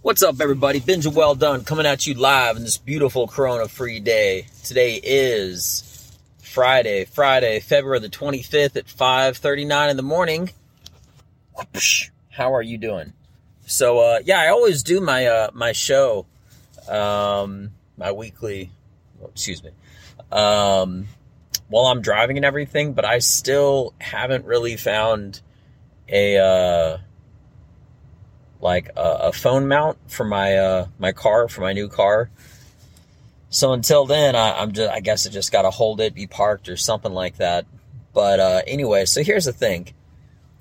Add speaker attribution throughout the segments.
Speaker 1: What's up, everybody? Benja Welldone coming at you live in this beautiful Corona free day. Today is Friday, Friday, February the 25th at 5:39 in the morning. How are you doing? So, uh, yeah, I always do my uh, my show, um, my weekly, oh, excuse me, um, while I'm driving and everything, but I still haven't really found a uh, like a, a, phone mount for my uh, my car for my new car. So until then, I, am just I guess I just got to hold it, be parked or something like that. But uh, anyway, so here's the thing.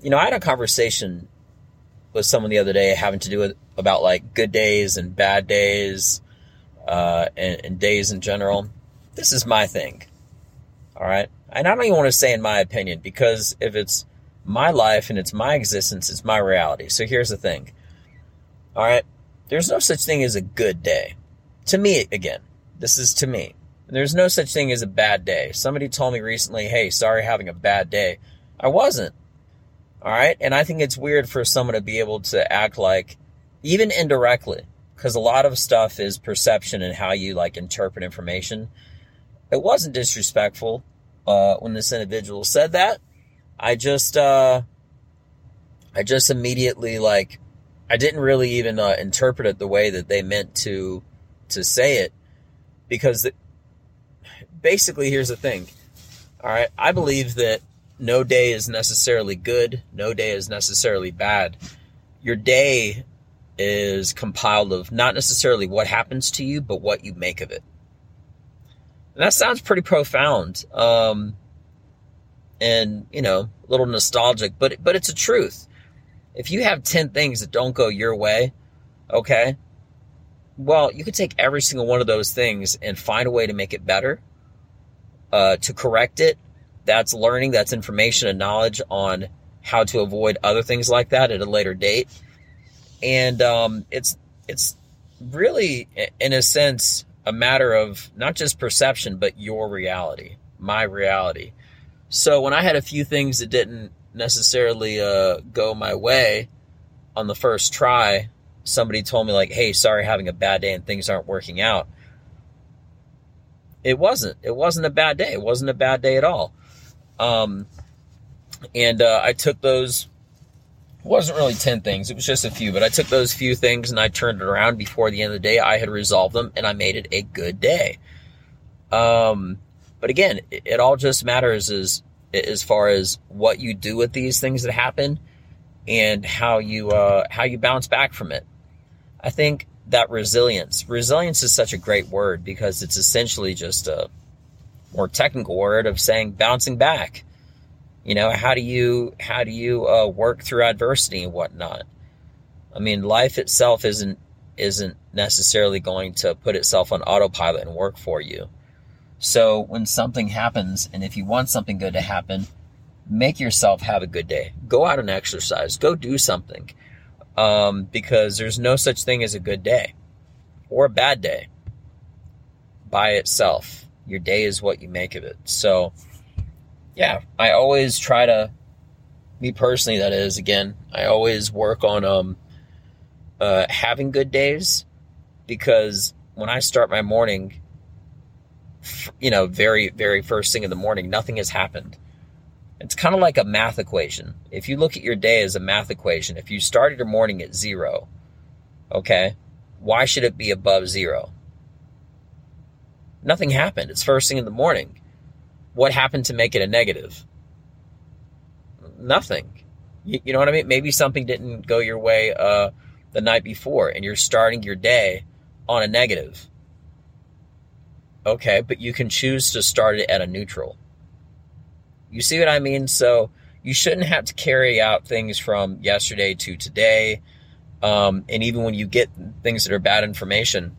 Speaker 1: You know, I had a conversation with someone the other day having to do with about like good days and bad days, uh, and, and days in general. This is my thing. All right, and I don't even want to say in my opinion because if it's my life and it's my existence, it's my reality. So here's the thing all right. There's no such thing as a good day. To me, again, this is to me. There's no such thing as a bad day. Somebody told me recently, hey, sorry having a bad day. I wasn't. All right. And I think it's weird for someone to be able to act like, even indirectly, because a lot of stuff is perception and how you like interpret information. It wasn't disrespectful uh, when this individual said that. I just, uh, I just immediately like I didn't really even uh, interpret it the way that they meant to to say it because basically here's the thing. All right, I believe that no day is necessarily good, no day is necessarily bad. Your day is compiled of not necessarily what happens to you, but what you make of it. And that sounds pretty profound. Um, and, you know, a little nostalgic, but but it's a truth if you have 10 things that don't go your way, okay, well, you could take every single one of those things and find a way to make it better, uh, to correct it. That's learning, that's information and knowledge on how to avoid other things like that at a later date. And um, it's it's really, in a sense, a matter of not just perception, but your reality, my reality. So when I had a few things that didn't necessarily uh, go my way on the first try, somebody told me like, "Hey, sorry, having a bad day and things aren't working out." It wasn't. It wasn't a bad day. It wasn't a bad day at all. Um, and uh, I took those. Wasn't really ten things. It was just a few, but I took those few things and I turned it around before the end of the day. I had resolved them and I made it a good day. Um, but again, it, it all just matters is as far as what you do with these things that happen and how you uh, how you bounce back from it. I think that resilience resilience is such a great word because it's essentially just a more technical word of saying bouncing back. You know, how do you how do you uh, work through adversity and whatnot? I mean, life itself isn't isn't necessarily going to put itself on autopilot and work for you. So when something happens, and if you want something good to happen, make yourself have a good day. Go out and exercise. Go do something. Um, because there's no such thing as a good day or a bad day by itself. Your day is what you make of it. So, yeah, I always try to, me personally, that is, again, I always work on um, uh, having good days because when I start my morning, you know, very, very first thing in the morning, nothing has happened. It's kind of like a math equation. If you look at your day as a math equation, if you started your morning at zero, okay, why should it be above zero? Nothing happened. It's first thing in the morning. What happened to make it a negative? Nothing. You, you know what I mean? Maybe something didn't go your way uh, the night before and you're starting your day on a negative. Okay, but you can choose to start it at a neutral. You see what I mean? So you shouldn't have to carry out things from yesterday to today. Um, and even when you get things that are bad information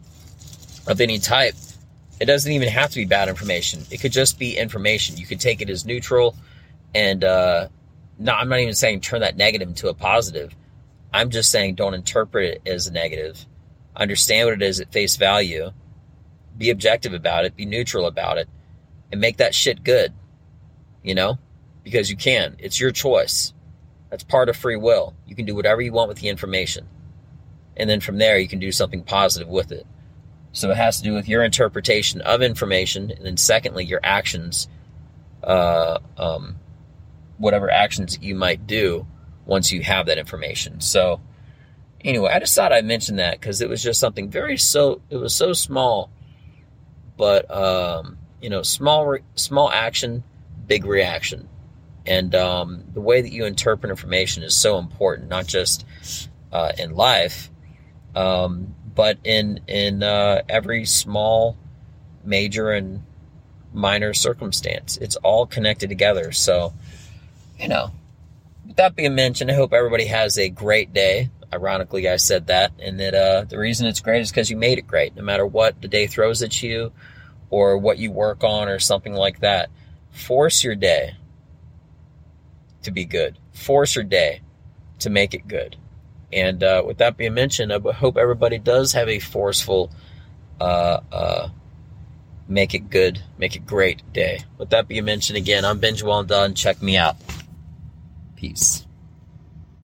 Speaker 1: of any type, it doesn't even have to be bad information. It could just be information. You could take it as neutral and uh, not, I'm not even saying turn that negative into a positive. I'm just saying don't interpret it as a negative. Understand what it is at face value be objective about it, be neutral about it, and make that shit good. You know? Because you can. It's your choice. That's part of free will. You can do whatever you want with the information. and then from there you can do something positive with it. So it has to do with your interpretation of information, and then secondly, your actions, uh, um, whatever actions you might do once you have that information. So anyway, I just thought I'd mention that because it was just something very so it was so small, but um, you know, small re- small action, big reaction, and um, the way that you interpret information is so important, not just uh, in life, um, but in in uh, every small, major, and minor circumstance. It's all connected together. So, you know, with that being mentioned, I hope everybody has a great day ironically, I said that, and that uh, the reason it's great is because you made it great. No matter what the day throws at you, or what you work on, or something like that, force your day to be good. Force your day to make it good. And uh, with that being mentioned, I hope everybody does have a forceful, uh, uh, make it good, make it great day. With that being mentioned, again, I'm Benj Well. Check me out. Peace.